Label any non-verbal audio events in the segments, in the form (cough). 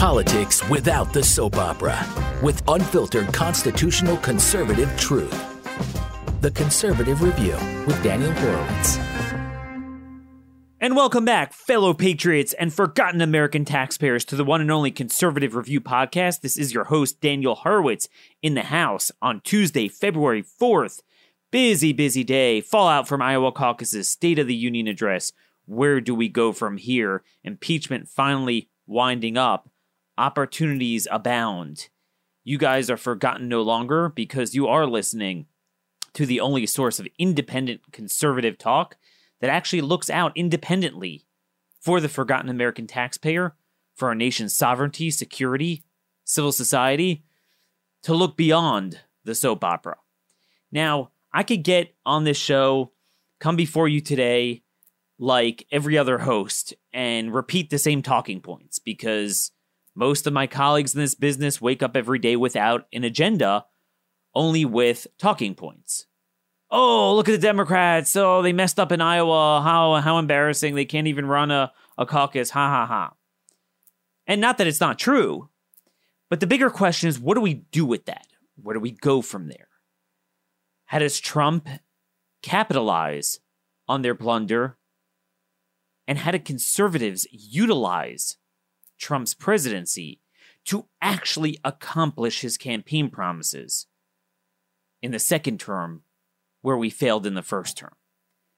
Politics without the soap opera, with unfiltered constitutional conservative truth. The Conservative Review with Daniel Horowitz. And welcome back, fellow patriots and forgotten American taxpayers, to the one and only Conservative Review podcast. This is your host, Daniel Horowitz, in the House on Tuesday, February 4th. Busy, busy day. Fallout from Iowa caucus's State of the Union address. Where do we go from here? Impeachment finally winding up. Opportunities abound. You guys are forgotten no longer because you are listening to the only source of independent conservative talk that actually looks out independently for the forgotten American taxpayer, for our nation's sovereignty, security, civil society, to look beyond the soap opera. Now, I could get on this show, come before you today, like every other host, and repeat the same talking points because most of my colleagues in this business wake up every day without an agenda, only with talking points oh, look at the Democrats. Oh, they messed up in Iowa. How how embarrassing. They can't even run a, a caucus. Ha ha ha. And not that it's not true, but the bigger question is what do we do with that? Where do we go from there? How does Trump capitalize on their blunder? And how do conservatives utilize Trump's presidency to actually accomplish his campaign promises in the second term where we failed in the first term?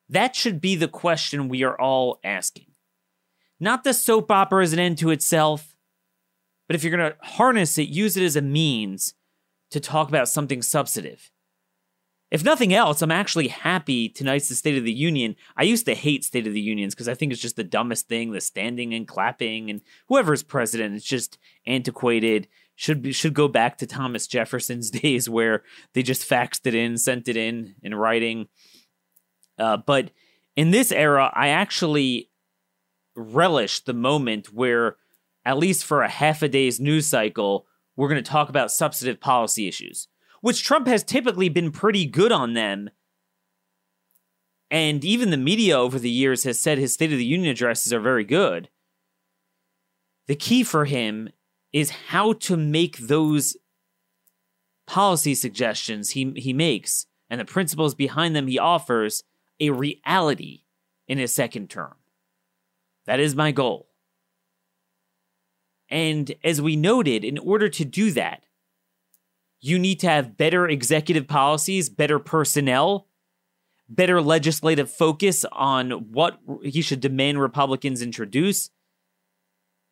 That should be the question we are all asking. Not the soap opera as an end to itself, but if you're going to harness it, use it as a means to talk about something substantive. If nothing else, I'm actually happy tonight's the State of the Union. I used to hate State of the Unions because I think it's just the dumbest thing, the standing and clapping, and whoever's president, it's just antiquated should be, should go back to Thomas Jefferson's (laughs) days where they just faxed it in, sent it in in writing. Uh, but in this era, I actually relish the moment where, at least for a half a day's news cycle, we're going to talk about substantive policy issues, which Trump has typically been pretty good on them. And even the media over the years has said his State of the Union addresses are very good. The key for him is how to make those policy suggestions he, he makes and the principles behind them he offers a reality in his second term. That is my goal. And as we noted, in order to do that, you need to have better executive policies, better personnel, better legislative focus on what he should demand Republicans introduce,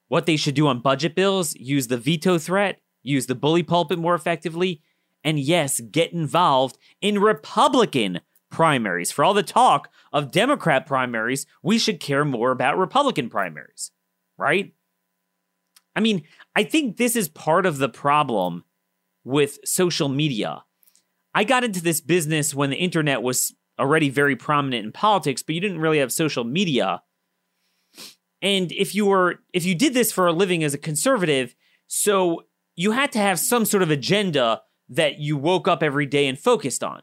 what they should do on budget bills, use the veto threat, use the bully pulpit more effectively, and yes, get involved in Republican primaries. For all the talk of Democrat primaries, we should care more about Republican primaries, right? I mean, I think this is part of the problem with social media. I got into this business when the internet was already very prominent in politics, but you didn't really have social media. And if you were if you did this for a living as a conservative, so you had to have some sort of agenda that you woke up every day and focused on.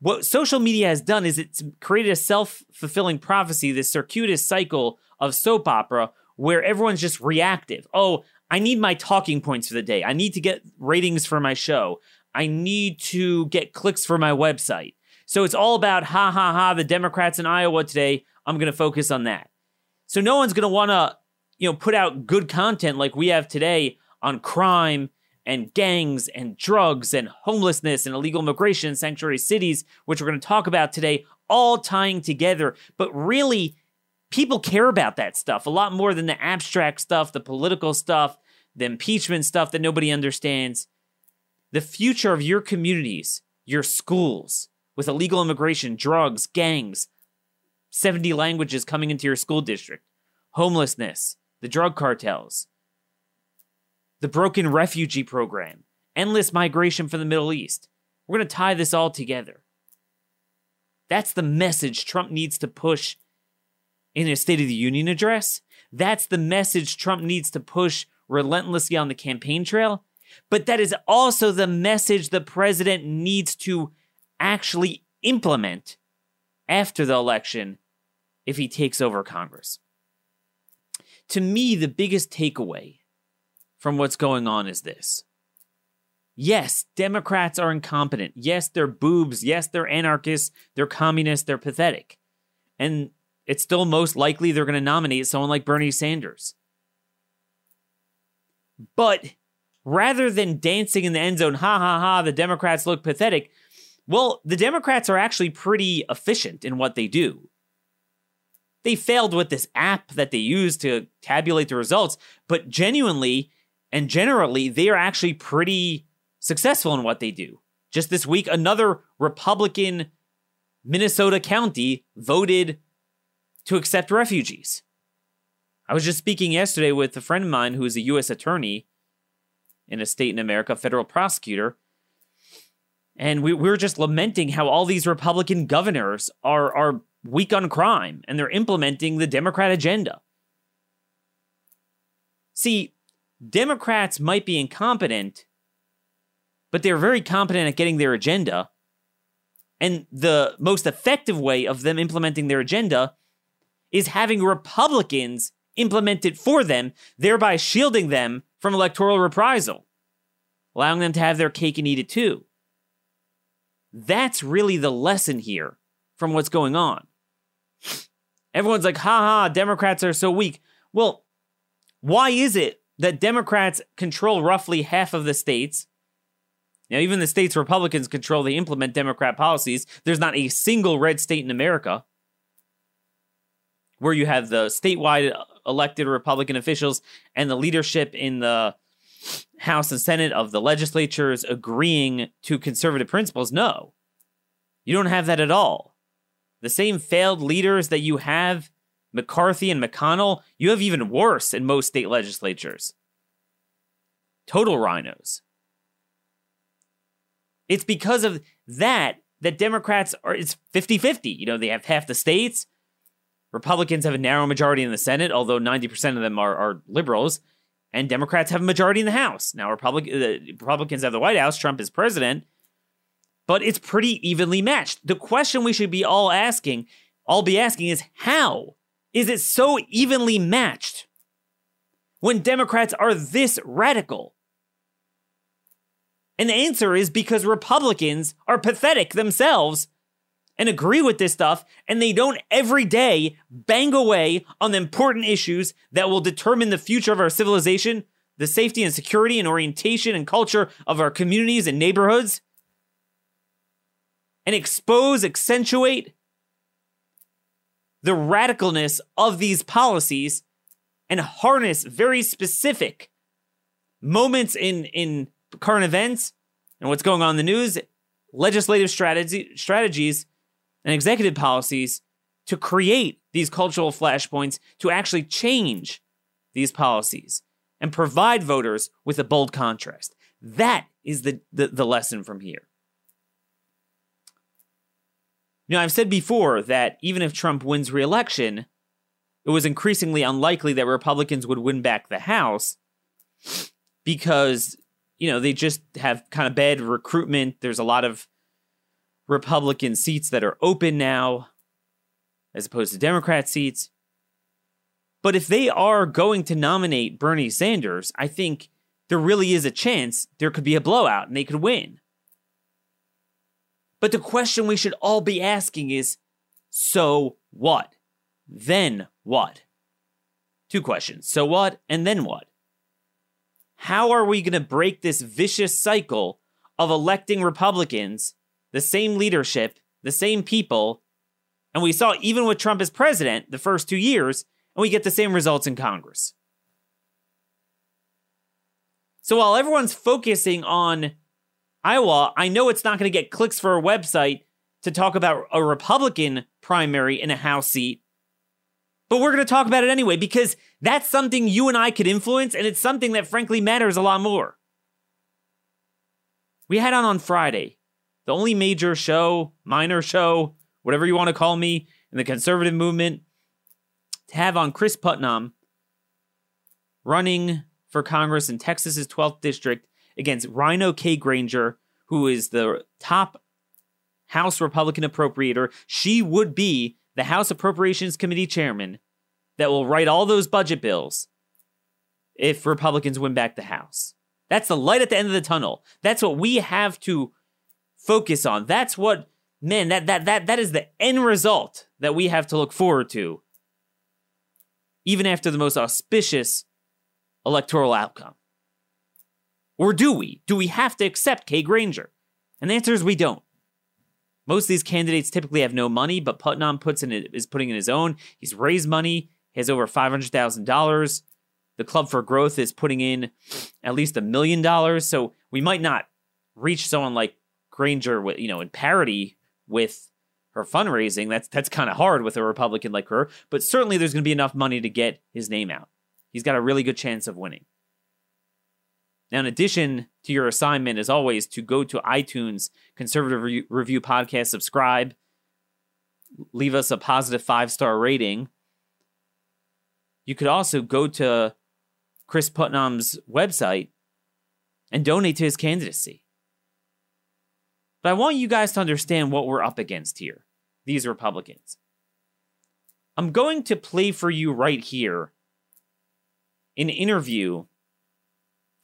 What social media has done is it's created a self-fulfilling prophecy, this circuitous cycle of soap opera where everyone's just reactive. Oh, I need my talking points for the day. I need to get ratings for my show. I need to get clicks for my website. So it's all about ha ha ha, the Democrats in Iowa today. I'm going to focus on that. So no one's going to want to, you know, put out good content like we have today on crime and gangs and drugs and homelessness and illegal immigration sanctuary cities, which we're going to talk about today, all tying together. But really, people care about that stuff a lot more than the abstract stuff, the political stuff, the impeachment stuff that nobody understands. The future of your communities, your schools, with illegal immigration, drugs, gangs, 70 languages coming into your school district, homelessness, the drug cartels, the broken refugee program, endless migration from the Middle East. We're going to tie this all together. That's the message Trump needs to push in his State of the Union address. That's the message Trump needs to push relentlessly on the campaign trail. But that is also the message the president needs to actually implement after the election if he takes over Congress. To me, the biggest takeaway from what's going on is this. Yes, Democrats are incompetent. Yes, they're boobs. Yes, they're anarchists. They're communists. They're pathetic. And it's still most likely they're going to nominate someone like Bernie Sanders. But rather than dancing in the end zone, ha ha ha, the Democrats look pathetic, well, the Democrats are actually pretty efficient in what they do. They failed with this app that they use to tabulate the results, but genuinely and generally, they are actually pretty successful in what they do. Just this week, another Republican Minnesota county voted to accept refugees. I was just speaking yesterday with a friend of mine who is a U.S. attorney in a state in America, federal prosecutor, and we, we were just lamenting how all these Republican governors are, are weak on crime and they're implementing the Democrat agenda. See, Democrats might be incompetent, but they're very competent at getting their agenda. And the most effective way of them implementing their agenda is having Republicans implement it for them, thereby shielding them from electoral reprisal, allowing them to have their cake and eat it too. That's really the lesson here from what's going on. Everyone's like, ha ha, Democrats are so weak. Well, why is it that Democrats control roughly half of the states? Now, even the states Republicans control, they implement Democrat policies. There's not a single red state in America where you have the statewide elected Republican officials and the leadership in the House and Senate of the legislatures agreeing to conservative principles. No, you don't have that at all. The same failed leaders that you have, McCarthy and McConnell, you have even worse in most state legislatures. Total rhinos. It's because of that that Democrats are, it's 50 50. You know, they have half the states. Republicans have a narrow majority in the Senate, although 90% of them are, are liberals and Democrats have a majority in the House. Now, Republic, uh, Republicans have the White House, Trump is president, but it's pretty evenly matched. The question we should be all asking, all be asking, is how is it so evenly matched when Democrats are this radical? And the answer is because Republicans are pathetic themselves and agree with this stuff, and they don't every day bang away on the important issues that will determine the future of our civilization, the safety and security and orientation and culture of our communities and neighborhoods, and expose, accentuate the radicalness of these policies and harness very specific moments in, in current events and what's going on in the news, legislative strategy, strategies and executive policies to create these cultural flashpoints to actually change these policies and provide voters with a bold contrast. That is the, the, the lesson from here. Know, I've said before that even if Trump wins re-election, it was increasingly unlikely that Republicans would win back the House because, you know, they just have kind of bad recruitment. There's a lot of Republican seats that are open now, as opposed to Democrat seats. But if they are going to nominate Bernie Sanders, I think there really is a chance there could be a blowout and they could win. But the question we should all be asking is so what? Then what? Two questions. So what? And then what? How are we going to break this vicious cycle of electing Republicans the same leadership, the same people. And we saw even with Trump as president the first two years, and we get the same results in Congress. So while everyone's focusing on Iowa, I know it's not going to get clicks for a website to talk about a Republican primary in a House seat. But we're going to talk about it anyway because that's something you and I could influence, and it's something that frankly matters a lot more. We had on on Friday the only major show, minor show, whatever you want to call me, in the conservative movement, to have on Chris Putnam running for Congress in Texas's 12th district against Rhino Kay Granger, who is the top House Republican appropriator. She would be the House Appropriations Committee chairman that will write all those budget bills if Republicans win back the House. That's the light at the end of the tunnel. That's what we have to focus on. That's what man, that that that that is the end result that we have to look forward to. Even after the most auspicious electoral outcome. Or do we? Do we have to accept Kay Granger? And the answer is we don't. Most of these candidates typically have no money, but Putnam puts in is putting in his own. He's raised money. He has over five hundred thousand dollars. The Club for Growth is putting in at least a million dollars. So we might not reach someone like Granger you know in parity with her fundraising. That's that's kind of hard with a Republican like her, but certainly there's going to be enough money to get his name out. He's got a really good chance of winning. Now, in addition to your assignment, as always, to go to iTunes, Conservative Re- Review Podcast, subscribe, leave us a positive five star rating. You could also go to Chris Putnam's website and donate to his candidacy. But I want you guys to understand what we're up against here, these Republicans. I'm going to play for you right here an interview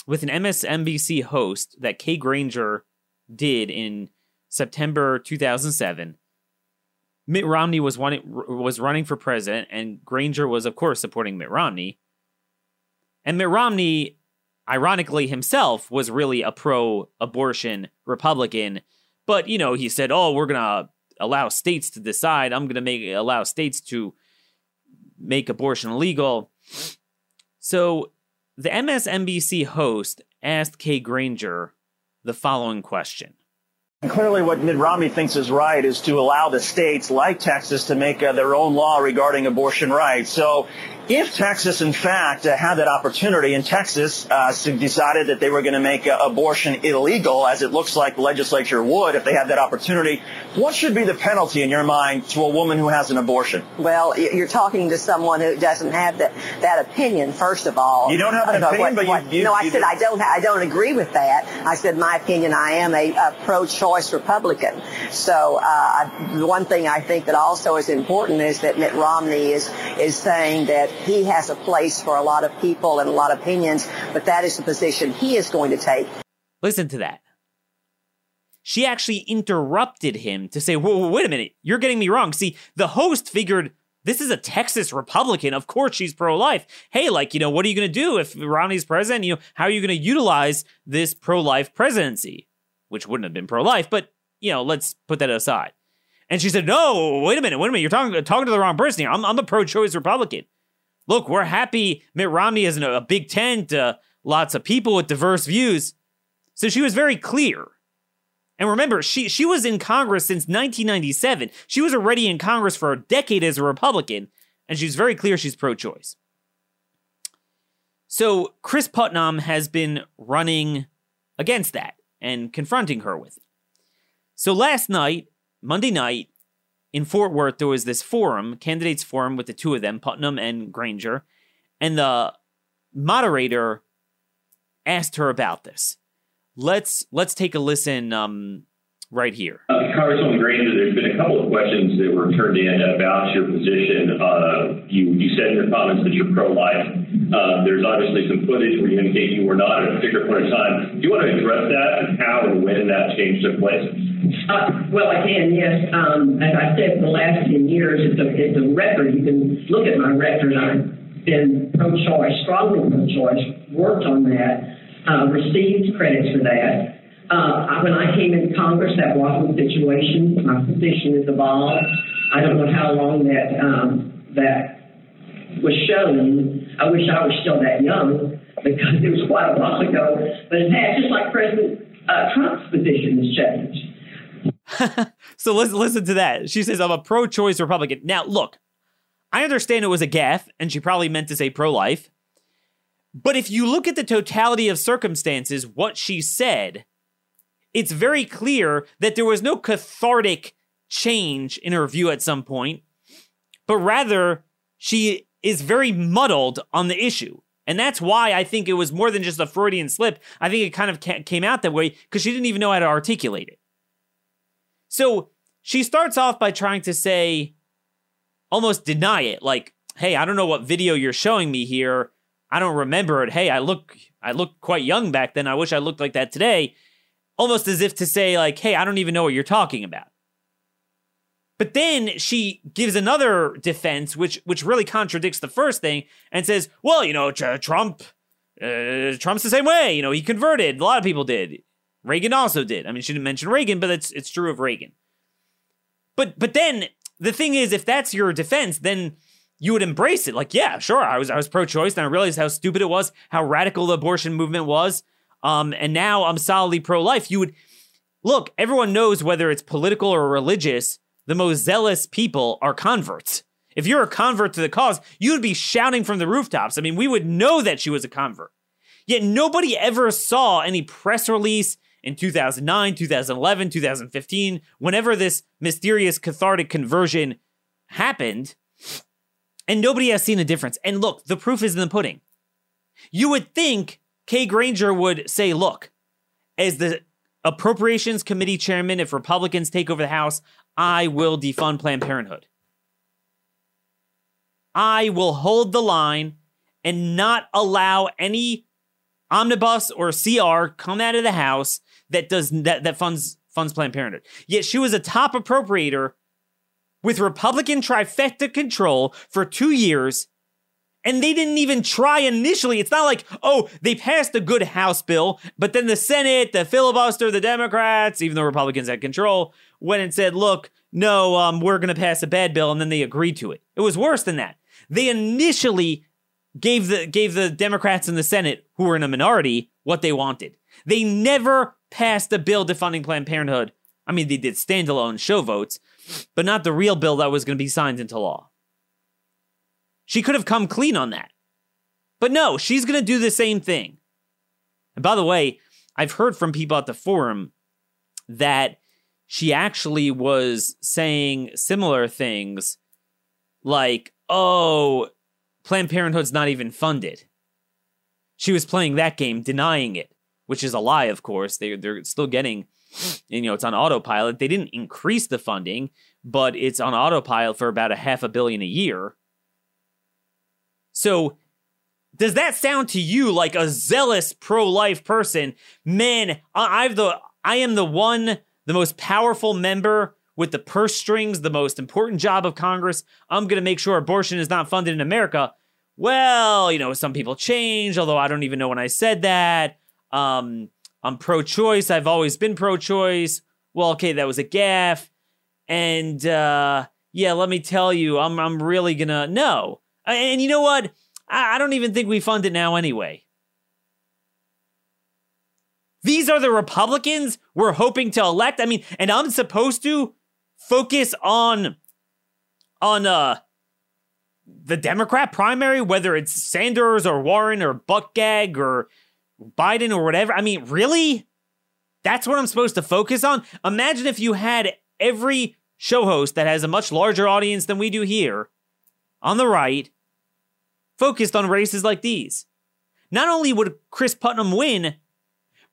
with an MSNBC host that Kay Granger did in September 2007. Mitt Romney was one, was running for president, and Granger was, of course, supporting Mitt Romney. And Mitt Romney, ironically himself, was really a pro-abortion Republican, but you know he said, "Oh, we're gonna allow states to decide. I'm gonna make allow states to make abortion illegal." So the MSNBC host asked Kay Granger the following question. Clearly what Mitt Romney thinks is right is to allow the states like Texas to make uh, their own law regarding abortion rights. So if Texas, in fact, uh, had that opportunity, and Texas uh, decided that they were going to make uh, abortion illegal, as it looks like the legislature would if they had that opportunity, what should be the penalty in your mind to a woman who has an abortion? Well, you're talking to someone who doesn't have that, that opinion, first of all. You don't have an opinion, what, but you, you, No, I you said do. I don't, I don't agree with that. I said my opinion, I am a, a pro-choice Republican. So uh, the one thing I think that also is important is that Mitt Romney is, is saying that he has a place for a lot of people and a lot of opinions, but that is the position he is going to take. Listen to that. She actually interrupted him to say, whoa, whoa, wait a minute, you're getting me wrong. See, the host figured this is a Texas Republican. Of course she's pro life. Hey, like, you know, what are you going to do if Romney's president? You know, how are you going to utilize this pro life presidency? Which wouldn't have been pro life, but, you know, let's put that aside. And she said, no, wait a minute, wait a minute. You're talking, talking to the wrong person here. I'm, I'm a pro choice Republican look, we're happy Mitt Romney is a, big tent, lots of people with diverse views. So she was very clear. And remember, she she was in Congress since 1997. She was already in Congress for a decade as a Republican, and she's very clear she's pro-choice. So Chris Putnam has been running against that and confronting her with it. So last night, Monday night, in Fort Worth, there was this forum, candidates forum with the two of them, Putnam and Granger, and the moderator asked her about this. Let's let's take a listen um, right here. Uh, Congresswoman Granger, there's been a couple of questions that were turned in about your position. Uh, you, you said in your comments that you're pro-life. Uh, there's obviously some footage where you indicate you were not at a particular point in time. Do you want to address that and how and when that change took place? Uh, well, can, yes. Um, as I said, the last 10 years, it's a, it's a record. You can look at my record. I've been pro-choice, strongly pro-choice, worked on that, uh, received credits for that. Uh, when I came into Congress, that wasn't the situation. My position has evolved. I don't know how long that um, that was shown. I wish I was still that young because (laughs) it was quite a while ago. But it has, just like President uh, Trump's position has changed. (laughs) so listen, listen to that. She says, I'm a pro choice Republican. Now, look, I understand it was a gaffe, and she probably meant to say pro life. But if you look at the totality of circumstances, what she said, it's very clear that there was no cathartic change in her view at some point, but rather she is very muddled on the issue. And that's why I think it was more than just a Freudian slip. I think it kind of came out that way because she didn't even know how to articulate it. So she starts off by trying to say, almost deny it, like, hey, I don't know what video you're showing me here. I don't remember it. Hey, I look I looked quite young back then. I wish I looked like that today. Almost as if to say like, "Hey, I don't even know what you're talking about." But then she gives another defense, which which really contradicts the first thing, and says, "Well, you know, Trump, uh, Trump's the same way. You know, he converted. A lot of people did. Reagan also did. I mean, she didn't mention Reagan, but it's it's true of Reagan. But but then the thing is, if that's your defense, then you would embrace it. Like, yeah, sure, I was I was pro-choice, and I realized how stupid it was, how radical the abortion movement was. Um, and now I'm solidly pro-life. You would look. Everyone knows whether it's political or religious. The most zealous people are converts. If you're a convert to the cause, you would be shouting from the rooftops. I mean, we would know that she was a convert. Yet nobody ever saw any press release, in 2009, 2011, 2015, whenever this mysterious cathartic conversion happened, and nobody has seen a difference. And look, the proof is in the pudding. You would think Kay Granger would say, look, as the Appropriations Committee chairman, if Republicans take over the House, I will defund Planned Parenthood. I will hold the line and not allow any omnibus or CR come out of the House that does that that funds funds Planned Parenthood. Yet she was a top appropriator with Republican trifecta control for two years, and they didn't even try initially. It's not like oh they passed a good House bill, but then the Senate, the filibuster, the Democrats, even though Republicans had control, went and said, look, no, um, we're going to pass a bad bill, and then they agreed to it. It was worse than that. They initially gave the gave the Democrats in the Senate, who were in a minority, what they wanted. They never passed a bill defunding Planned Parenthood. I mean, they did standalone show votes, but not the real bill that was going to be signed into law. She could have come clean on that. But no, she's going to do the same thing. And by the way, I've heard from people at the forum that she actually was saying similar things like, oh, Planned Parenthood's not even funded. She was playing that game, denying it which is a lie, of course. They they're still getting, you know, it's on autopilot. They didn't increase the funding, but it's on autopilot for about a half a billion a year. So, does that sound to you like a zealous pro-life person? Man, I've the I am the one, the most powerful member with the purse strings, the most important job of Congress. I'm going to make sure abortion is not funded in America. Well, you know, some people change, although I don't even know when I said that. Um, I'm pro choice. I've always been pro choice. Well, okay, that was a gaffe. And uh, yeah, let me tell you, I'm, I'm really gonna, no. And you know what? I, I don't even think we fund it now anyway. These are the Republicans we're hoping to elect. I mean, and I'm supposed to focus on on uh the Democrat primary, whether it's Sanders or Warren or Buttigieg or Biden or whatever. I mean, really? That's what I'm supposed to focus on? Imagine if you had every show host that has a much larger audience than we do here on the right focused on races like these. Not only would Chris Putnam win,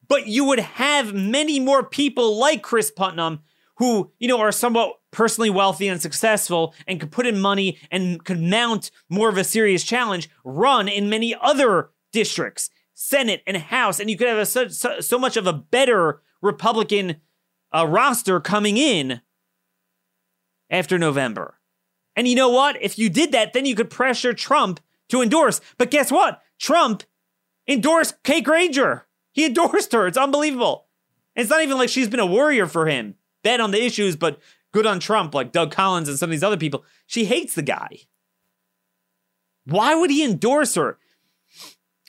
but you would have many more people like Chris Putnam who, you know, are somewhat personally wealthy and successful and could put in money and could mount more of a serious challenge run in many other districts Senate and House, and you could have a, so, so, much of a better Republican uh, roster coming in after November. And you know what? If you did that, then you could pressure Trump to endorse. But guess what? Trump endorsed Kay Granger. He (laughs) endorsed her. It's unbelievable. And it's not even like she's been a warrior for him. Bad on the issues, but good on Trump, like Doug Collins and some of these other people. She hates the guy. Why would he endorse her?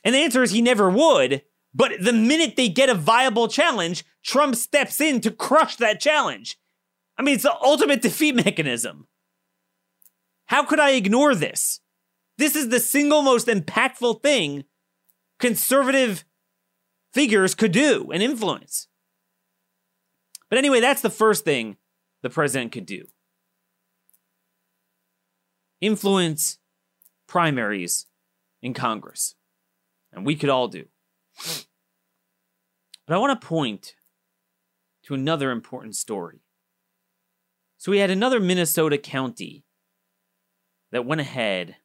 And the answer is he never would. But the minute they get a viable challenge, Trump steps in to crush that challenge. I mean, it's the ultimate (laughs) defeat mechanism. How could I ignore this? This is the single most impactful thing conservative figures could do and influence. But anyway, that's the first thing the president could do influence primaries in Congress and we could all do. But I want to point to another important story. So we had another Minnesota county that went ahead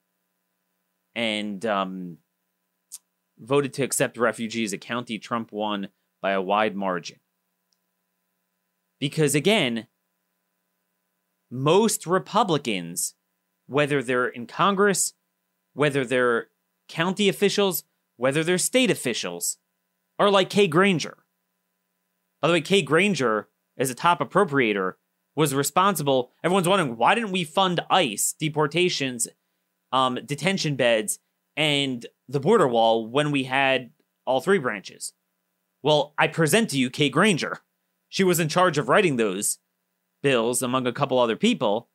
and um, voted to accept refugees, a county Trump won by a wide margin. Because again, most Republicans, whether they're in Congress, whether they're county officials, whether they're state officials, or like Kay Granger. By the way, Kay Granger, as a top appropriator, was responsible. Everyone's wondering why didn't we fund ICE deportations, um, detention beds, and the border wall when we had all three branches? Well, I present to you Kay Granger. She was in charge of writing those bills among a couple other people.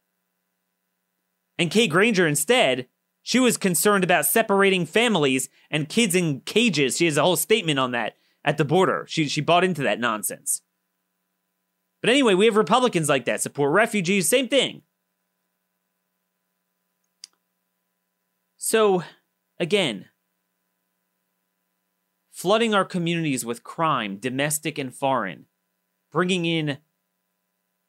And Kay Granger instead, she was concerned about separating families and kids in cages. She has a whole statement on that at the border. She she bought into that nonsense. But anyway, we have Republicans like that support refugees, same thing. So, again, flooding our communities with crime, domestic and foreign, bringing in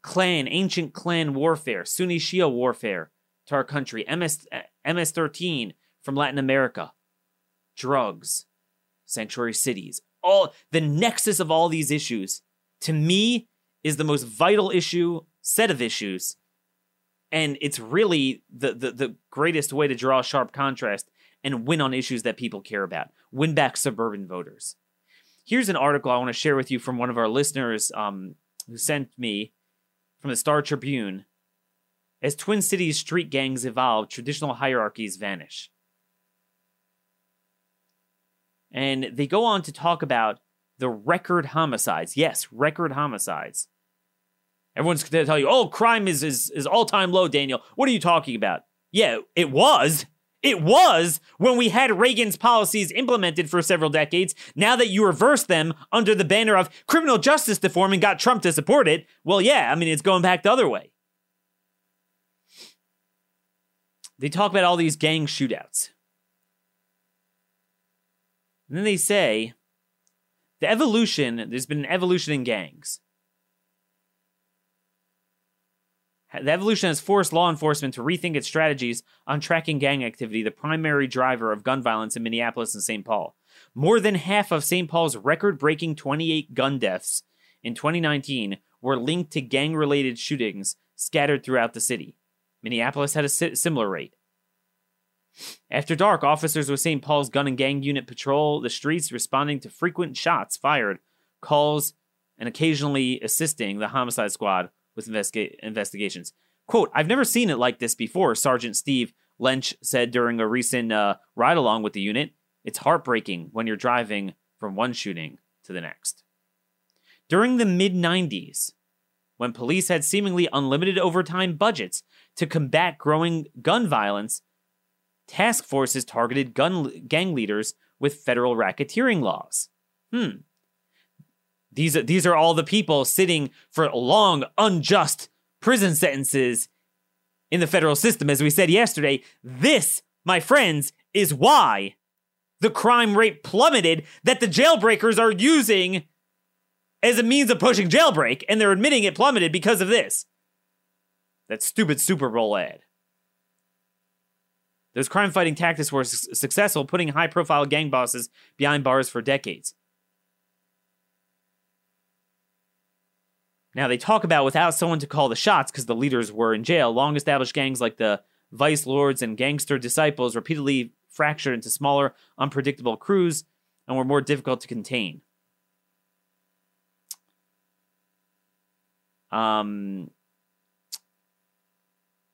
clan, ancient clan warfare, Sunni Shia warfare to our country, MS, MS-13 from Latin America, drugs, sanctuary cities, all the nexus of all these issues, to me, is the most vital issue, set of issues. And it's really the, the, the greatest way to draw a sharp contrast and win on issues that people care about. Win back suburban voters. Here's an article I want to share with you from one of our listeners um, who sent me from the Star Tribune. As Twin Cities street gangs evolve, traditional hierarchies vanish. And they go on to talk about the record homicides. Yes, record homicides. Everyone's going to tell you, oh, crime is, is, is all time low, Daniel. What are you talking about? Yeah, it was. It was when we had Reagan's policies implemented for several decades. Now that you reverse them under the banner of criminal justice reform and got Trump to support it, well, yeah, I mean, it's going back the other way. They talk about all these gang shootouts. And then they say the evolution, there's been an evolution in gangs. The evolution has forced law enforcement to rethink its strategies on tracking gang activity, the primary driver of gun violence in Minneapolis and St. Paul. More than half of St. Paul's record breaking 28 gun deaths in 2019 were linked to gang related shootings scattered throughout the city. Minneapolis had a similar rate. After dark, officers with St. Paul's Gun and Gang Unit patrol the streets, responding to frequent shots fired, calls, and occasionally assisting the homicide squad with investiga- investigations. Quote, I've never seen it like this before, Sergeant Steve Lench said during a recent uh, ride along with the unit. It's heartbreaking when you're driving from one shooting to the next. During the mid 90s, when police had seemingly unlimited overtime budgets to combat growing gun violence, task forces targeted gun gang leaders with federal racketeering laws. Hmm. These are, these are all the people sitting for long, unjust prison sentences in the federal system. As we said yesterday, this, my friends, is why the crime rate plummeted that the jailbreakers are using as a means of pushing jailbreak, and they're admitting it plummeted because of this. That stupid Super Bowl ad. Those crime fighting tactics were su- successful, putting high profile gang bosses behind bars for decades. Now, they talk about without someone to call the shots because the leaders were in jail, long established gangs like the Vice Lords and Gangster Disciples repeatedly fractured into smaller, unpredictable crews and were more difficult to contain. Um,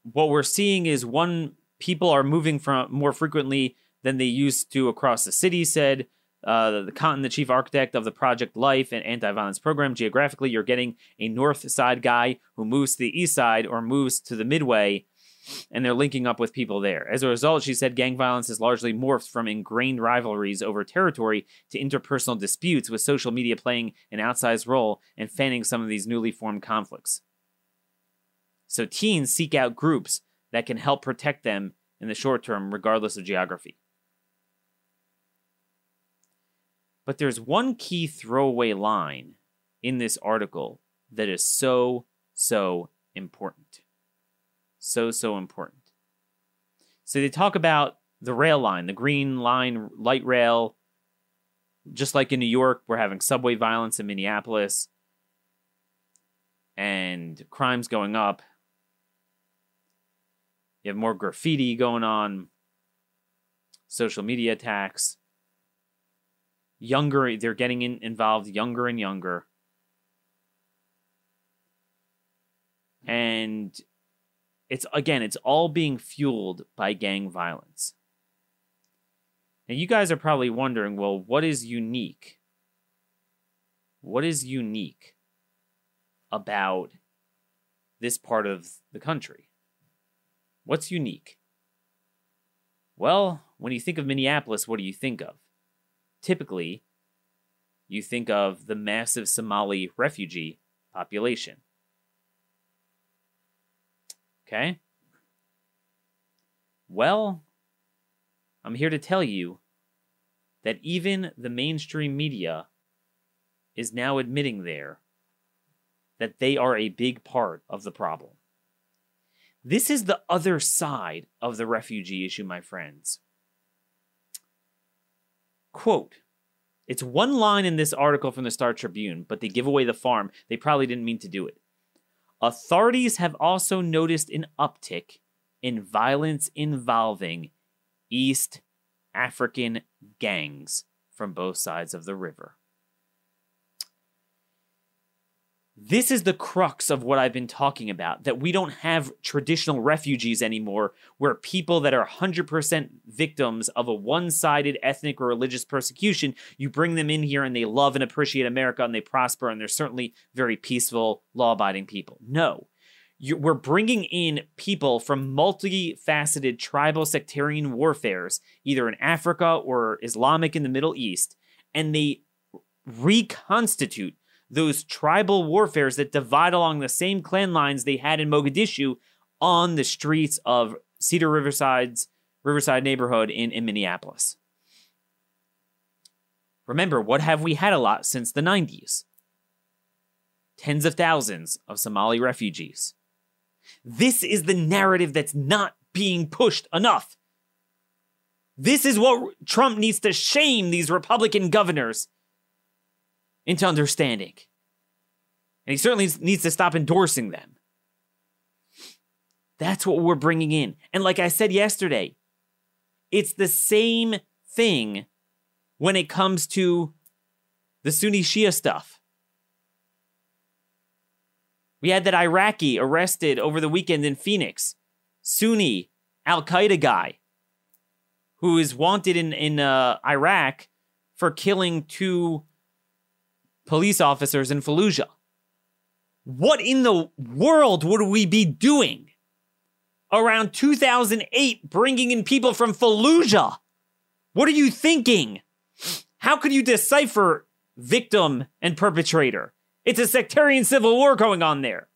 what we're seeing is one people are moving from more frequently than they used to across the city, said uh, the Cotton, the chief architect of the Project Life and anti violence program. Geographically, you're getting a north side guy who moves to the east side or moves to the midway, and they're linking up with people there. As a result, she said gang violence has largely morphed from ingrained rivalries over territory to interpersonal disputes, with social media playing an outsized role in fanning some of these newly formed conflicts. So teens seek out groups that can help protect them in the short term, regardless of geography. But there's one key throwaway line in this article that is so, so important. So, so important. So they talk about the rail line, the green line light rail just like in New York, we're having subway violence in Minneapolis and crimes going up. You have more graffiti going on, social media attacks. Younger, they're getting in, involved younger and younger. And it's again, it's all being fueled by gang violence. Now, you guys are probably wondering well, what is unique? What is unique about this part of the country? What's unique? Well, when you think of Minneapolis, what do you think of? Typically, you think of the massive Somali refugee population. Okay? Well, I'm here to tell you that even the mainstream media is now admitting there that they are a big part of the problem. This is the other side of the refugee issue, my friends. Quote, it's one line in this article from the Star Tribune, but they give away the farm. They probably didn't mean to do it. Authorities have also noticed an uptick in violence involving East African gangs from both sides of the river. This is the crux of what I've been talking about that we don't have traditional refugees anymore, where people that are 100% victims of a one sided ethnic or religious persecution, you bring them in here and they love and appreciate America and they prosper and they're certainly very peaceful, law abiding people. No. You, we're bringing in people from multifaceted tribal sectarian warfares, either in Africa or Islamic in the Middle East, and they reconstitute those tribal warfares that divide along the same clan lines they had in Mogadishu on the streets of Cedar Riverside's Riverside neighborhood in, in Minneapolis. Remember, what have we had a lot since the 90s? Tens of thousands of Somali refugees. This is the narrative that's not being pushed enough. This is what Trump needs to shame these Republican governors into understanding. And he certainly needs to stop endorsing them. That's what we're bringing in. And like I said yesterday, it's the same thing when it comes to the Sunni Shia stuff. We had that Iraqi arrested over the weekend in Phoenix, Sunni Al Qaeda guy, who is wanted in in uh, Iraq for killing two police officers in Fallujah. What in the world would we be doing around 2008 bringing in people from Fallujah? What are you thinking? How could you decipher victim and perpetrator? It's a sectarian civil war going on there.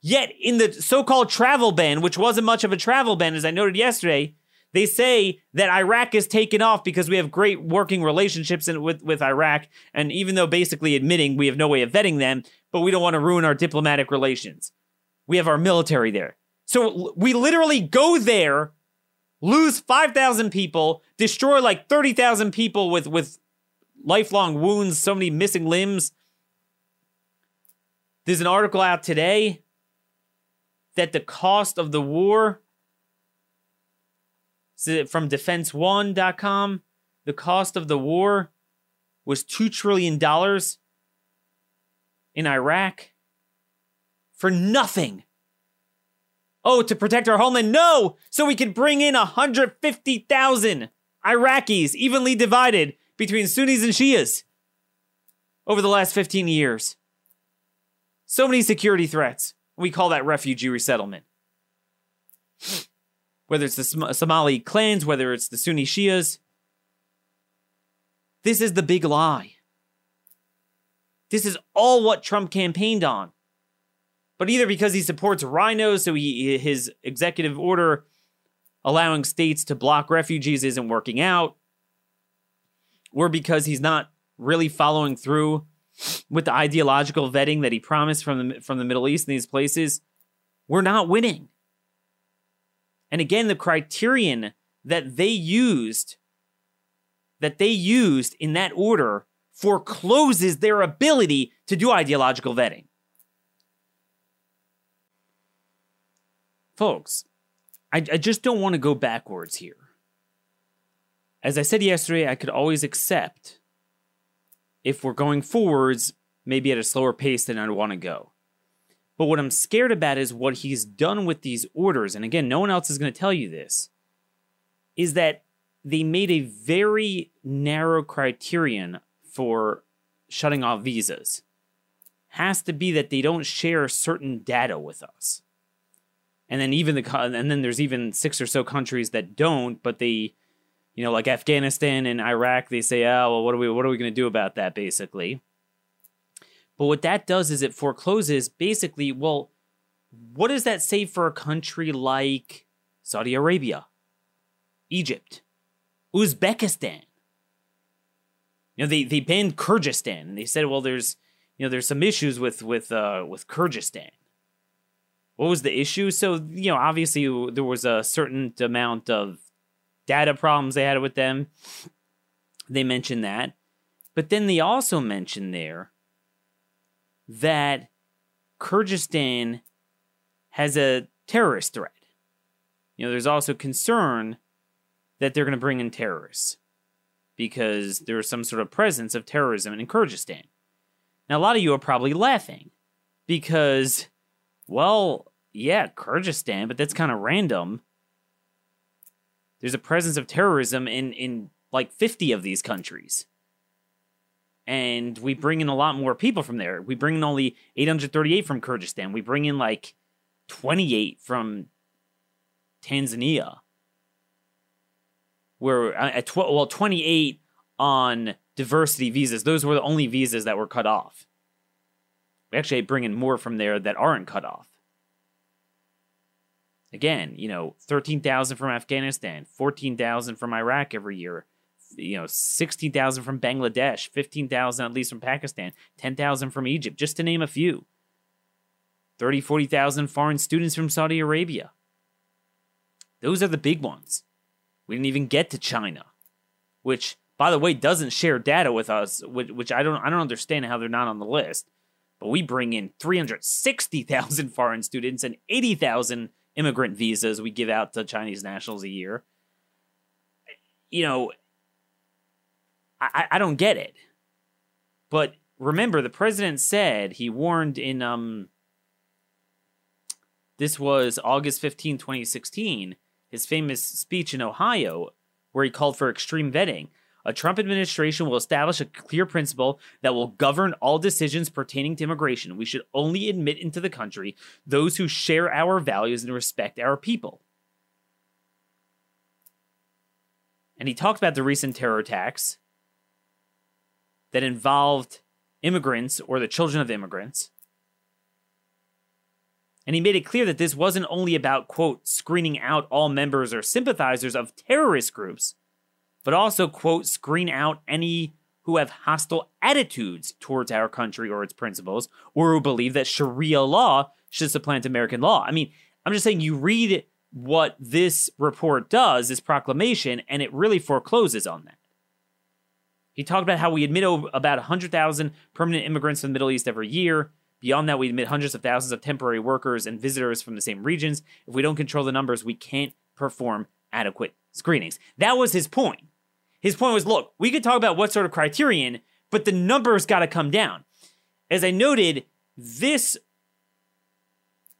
Yet, in the so called travel ban, which wasn't much of a travel ban, as I noted yesterday, they say that Iraq is taken off because we have great working relationships in, with, with Iraq. And even though basically admitting we have no way of vetting them, but we don't want to ruin our diplomatic relations. We have our military there. So we literally go there, lose 5,000 people, destroy like 30,000 people with, with lifelong wounds, so many missing limbs. There's an article out today that the cost of the war from defenseone.com, the cost of the war was $2 trillion in Iraq for nothing. Oh, to protect our homeland? No! So we could bring in 150,000 Iraqis, evenly divided between Sunnis and Shias over the last 15 years. So many security threats. We call that refugee resettlement whether it's the Somali clans, whether it's the Sunni Shias. This is the big lie. This is all what Trump campaigned on. But either because he supports rhinos, so he, his executive order allowing states to block refugees isn't working out, or because he's not really following through with the ideological vetting that he promised from the, from the Middle East and these places, we're not winning. And again, the criterion that they used that they used in that order forecloses their ability to do ideological vetting. Folks, I, I just don't want to go backwards here. As I said yesterday, I could always accept if we're going forwards, maybe at a slower pace than I'd want to go. But what I'm scared about is what he's done with these orders. And again, no one else is going to tell you this. Is that they made a very narrow criterion for shutting off visas. Has to be that they don't share certain data with us. And then even the and then there's even six or so countries that don't, but they you know, like Afghanistan and Iraq, they say, "Oh, well, what are we what are we going to do about that basically?" But what that does is it forecloses basically, well, what does that say for a country like Saudi Arabia, Egypt, Uzbekistan? You know, they, they banned Kyrgyzstan and they said, well, there's you know, there's some issues with with uh, with Kyrgyzstan. What was the issue? So, you know, obviously there was a certain amount of data problems they had with them. They mentioned that. But then they also mentioned there that Kyrgyzstan has a terrorist threat. You know, there's also concern that they're going to bring in terrorists because there's some sort of presence of terrorism in Kyrgyzstan. Now, a lot of you are probably laughing because, well, yeah, Kyrgyzstan, but that's kind of random. There's a presence of terrorism in, in like 50 of these countries and we bring in a lot more people from there. We bring in only 838 from Kyrgyzstan. We bring in like 28 from Tanzania. We're uh, at tw- well 28 on diversity visas. Those were the only visas that were cut off. We actually bring in more from there that aren't cut off. Again, you know, 13,000 from Afghanistan, 14,000 from Iraq every year, you know 16,000 from Bangladesh, 15,000 at least from Pakistan, 10,000 from Egypt, just to name a few. 30, 40,000 foreign students from Saudi Arabia. Those are the big ones. We didn't even get to China, which by the way doesn't share data with us, which, which I don't I don't understand how they're not on the list. But we bring in 360,000 (laughs) foreign students and 80,000 immigrant visas we give out to Chinese nationals a year. You know, I, I don't get it. But remember, the president said he warned in um this was August 15, 2016, his famous speech in Ohio, where he called for extreme vetting. A Trump administration will establish a clear principle that will govern all decisions pertaining to immigration. We should only admit into the country those who share our values and respect our people. And he talked about the recent terror attacks that involved immigrants or the children of immigrants. And he made it clear that this wasn't only about, quote, screening out all members or sympathizers of terrorist groups, but also, quote, screen out any who have hostile attitudes towards our country or its principles, or who believe that Sharia law should supplant American law. I mean, I'm just saying you read what this report does, this proclamation, and it really forecloses on that. He talked about how we admit about 100,000 permanent immigrants from the Middle East every year. Beyond that, we admit hundreds of thousands of temporary workers and visitors from the same regions. If we don't control the numbers, we can't perform adequate screenings. That was his point. His point was look, we could talk about what sort of criterion, but the numbers got to come down. As I noted, this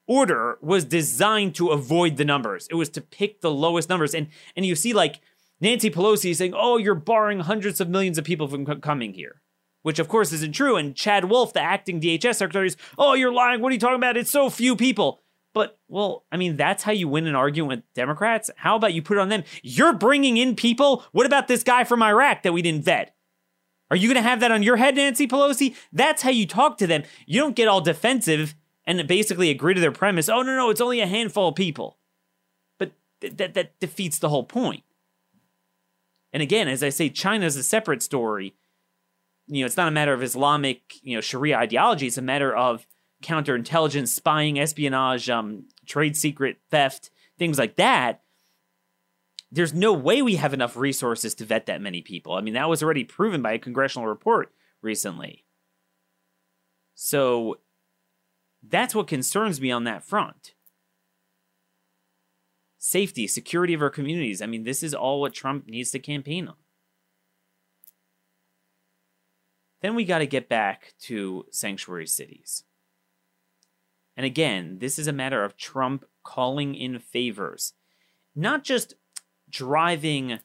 order was designed to avoid the numbers. It was to pick the lowest numbers. And and you see like Nancy Pelosi saying, oh, you're barring hundreds of millions of people from coming here, which of course isn't true. And Chad Wolf, the acting DHS secretary, is, oh, you're lying. What are you talking about? It's so few people. But, well, I mean, that's how you win an argument with Democrats. How about you put it on them? You're bringing in people. What about this guy from Iraq that we didn't vet? Are you going to have that on your head, Nancy Pelosi? That's how you talk to them. You don't get all defensive and basically agree to their premise. Oh, no, no, it's only a handful of people. But th- that, that defeats the whole point. And again, as I say, China is a separate story. You know, it's not a matter of Islamic, you know, Sharia ideology. It's a matter of counterintelligence, spying, espionage, um, trade secret theft, things like that. there's no way we have enough resources to vet that many people. I mean, that was already proven by a congressional report recently. So that's what concerns me on that front. Safety, security of our communities. I mean, this is all what Trump needs to campaign on. Then we got to get back to sanctuary cities. And again, this is a matter of Trump calling in favors, not just driving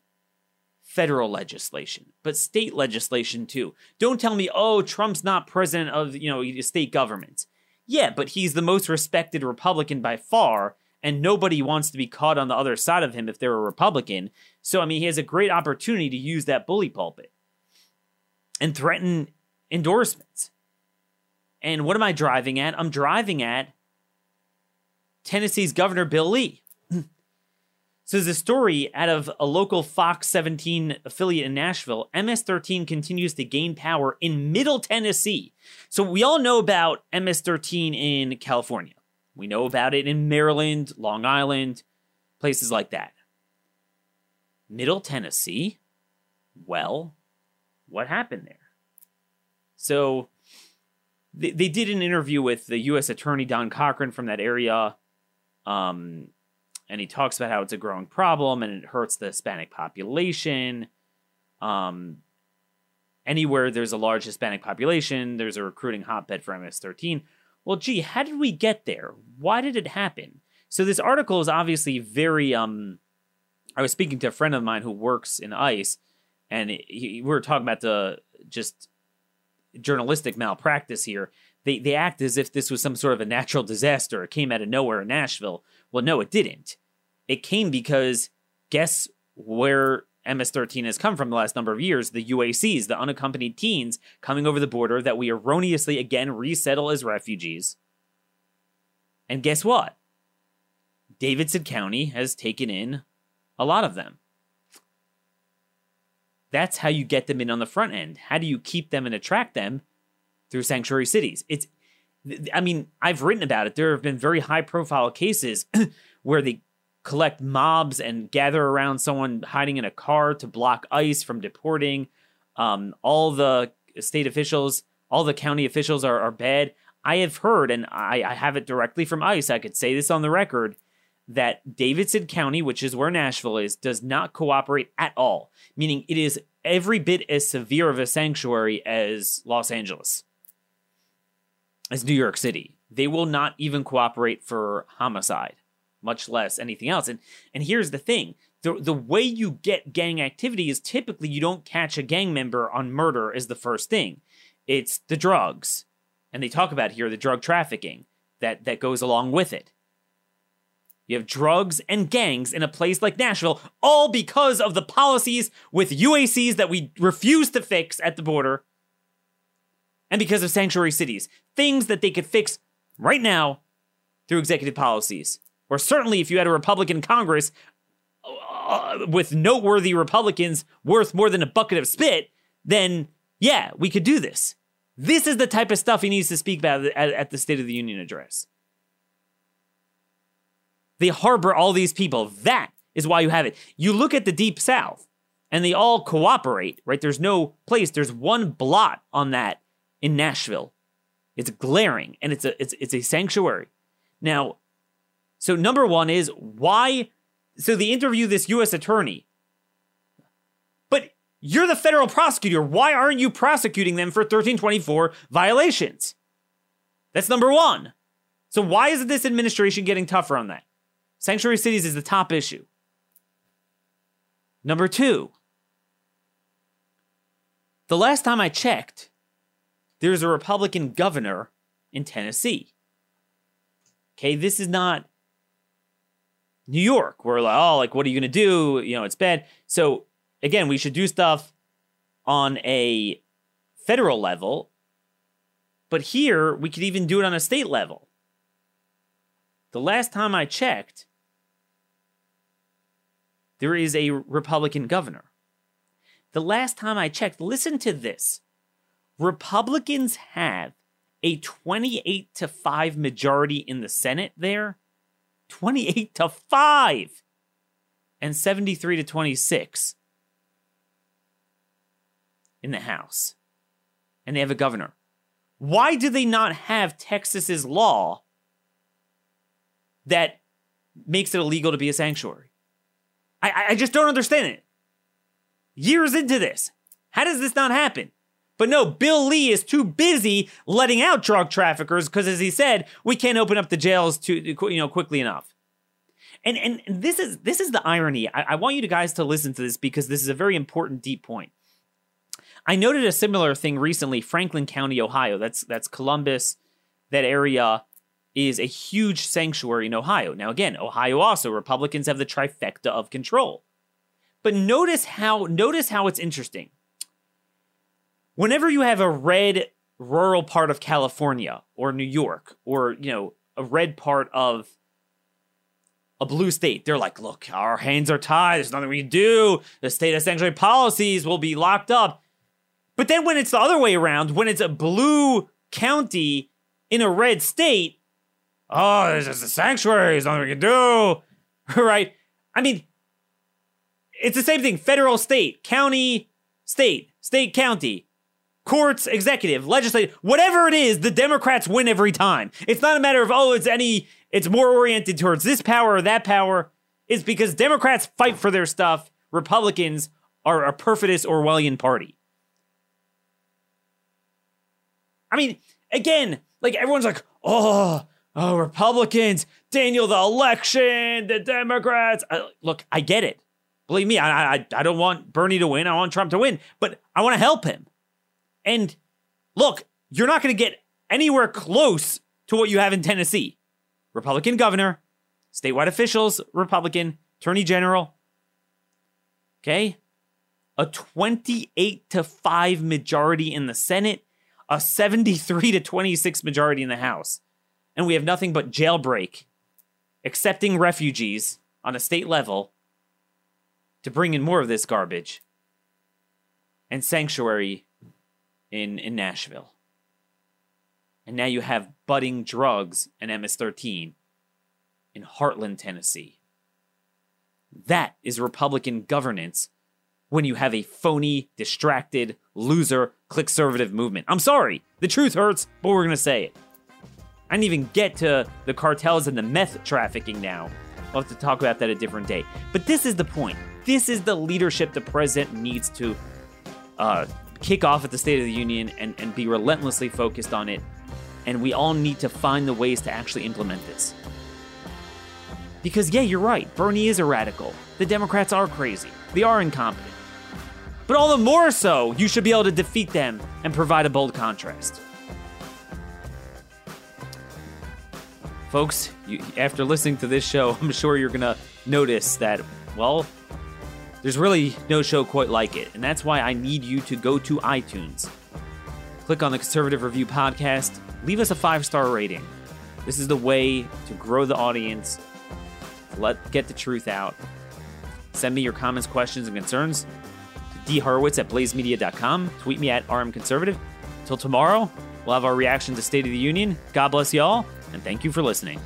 federal legislation, but state legislation too. Don't tell me, oh, Trump's not president of you know state governments. Yeah, but he's the most respected Republican by far, and nobody wants to be caught on the other side of him if they're a Republican. So I mean, he has a great opportunity to use that bully pulpit and threaten endorsements. And what am I driving at? I'm driving at Tennessee's Governor Bill Lee. (clears throat) so there's a story out of a local Fox 17 affiliate in Nashville. MS 13 continues to gain power in Middle Tennessee. So we all know about MS 13 in California. We know about it in Maryland, Long Island, places like that. Middle Tennessee? Well, what happened there? So they, they did an interview with the U.S. Attorney Don Cochran from that area, um, and he talks about how it's a growing problem and it hurts the Hispanic population. Um, anywhere there's a large Hispanic population, there's a recruiting hotbed for MS-13. Well, gee, how did we get there? Why did it happen? So this article is obviously very. Um, I was speaking to a friend of mine who works in ICE, and he, we were talking about the just journalistic malpractice here. They they act as if this was some sort of a natural disaster. It came out of nowhere in Nashville. Well, no, it didn't. It came because guess where MS-13 has come from the last number of years? The UACs, the unaccompanied teens coming over the border that we erroneously again resettle as refugees. And guess what? Davidson County has taken in a lot of them. That's how you get them in on the front end. How do you keep them and attract them through sanctuary cities? It's, I mean, I've written about it. There have been very high profile cases (clears throat) where they collect mobs and gather around someone hiding in a car to block ICE from deporting. Um, all the state officials, all the county officials are, are bad. I have heard, and I, I have it directly from ICE, I could say this on the record, that Davidson County, which is where Nashville is, does not cooperate at all, meaning it is every bit as severe of a sanctuary as Los Angeles, as New York City. They will not even cooperate for homicide, much less anything else. And and here's the thing. The, the way you get gang activity is typically you don't catch a gang member on murder as the first thing. It's the drugs. And they talk about here the drug trafficking that, that goes along with it. You have drugs and gangs in a place like Nashville, all because of the policies with UACs that we refuse to fix at the border, and because of sanctuary cities. Things that they could fix right now through executive policies. Or certainly, if you had a Republican Congress uh, with noteworthy Republicans worth more than a bucket of spit, then yeah, we could do this. This is the type of stuff he needs to speak about at, at the State of the Union address. They harbor all these people. That is why you have it. You look at the Deep South and they all cooperate, right? There's no place, there's one blot on that in Nashville. It's glaring and it's a it's it's a sanctuary. Now, so number 1 is why so they interview this US attorney. But you're the federal prosecutor. Why aren't you prosecuting them for 1324 violations? That's number 1. So why is this administration getting tougher on that? Sanctuary cities is the top issue. Number two, the last time I checked, there's a Republican governor in Tennessee. Okay, this is not New York. We're like, oh, like, what are you going to do? You know, it's bad. So, again, we should do stuff on a federal level, but here we could even do it on a state level. The last time I checked, there is a Republican governor. The last time I checked, listen to this Republicans have a 28 to 5 majority in the Senate there. 28 to 5. and 73 to 26 in the House. And they have a governor. Why do they not have Texas's law that makes it illegal to be a sanctuary? I, I just don't understand it. Years into this, how does this not happen? But no, Bill Lee is too busy letting out drug traffickers because, as he said, we can't open up the jails too, you know, quickly enough. And and this is this is the irony. I, I want you guys to listen to this because this is a very important, deep point. I noted a similar thing recently. Franklin County, Ohio. That's that's Columbus. That area is a huge sanctuary in Ohio. Now, again, Ohio also Republicans have the trifecta of control. But notice how notice how it's interesting. Whenever you have a red rural part of California or New York or you know a red part of a blue state, they're like, look, our hands are tied. There's nothing we can do. The state of sanctuary policies will be locked up. But then when it's the other way around, when it's a blue county in a red state, oh, there's just a sanctuary. There's nothing we can do. (laughs) right? I mean, it's the same thing federal, state, county, state, state, county, courts, executive, legislative, whatever it is, the Democrats win every time. It's not a matter of, oh, it's any, it's more oriented towards this power or that power. It's because Democrats fight for their stuff, Republicans are a perfidious Orwellian party. I mean, again, like everyone's like, oh, oh, Republicans, Daniel, the election, the Democrats. Uh, look, I get it. Believe me, I, I, I don't want Bernie to win. I want Trump to win, but I want to help him. And look, you're not going to get anywhere close to what you have in Tennessee. Republican governor, statewide officials, Republican, attorney general. Okay? A 28 to 5 majority in the Senate a 73 to 26 majority in the House. And we have nothing but jailbreak, accepting refugees on a state level to bring in more of this garbage, and sanctuary in, in Nashville. And now you have budding drugs and MS 13 in Hartland, Tennessee. That is Republican governance when you have a phony, distracted, loser, conservative movement. I'm sorry, the truth hurts, but we're gonna say it. I didn't even get to the cartels and the meth trafficking now. We'll have to talk about that a different day. But this is the point. This is the leadership the president needs to uh, kick off at the State of the Union and, and be relentlessly focused on it. And we all need to find the ways to actually implement this. Because, yeah, you're right. Bernie is a radical. The Democrats are crazy. They are incompetent. But all the more so, you should be able to defeat them and provide a bold contrast. Folks, you, after listening to this show, (laughs) I'm sure you're going to notice that, well, there's really no show quite like it. And that's why I need you to go to iTunes, click on the Conservative Review podcast, leave us a five star rating. This is the way to grow the audience, let get the truth out. Send me your comments, questions, and concerns D Horowitz at blazemedia.com. Tweet me at rmconservative. Till tomorrow, we'll have our reaction to State of the Union. God bless y'all, and thank you for listening.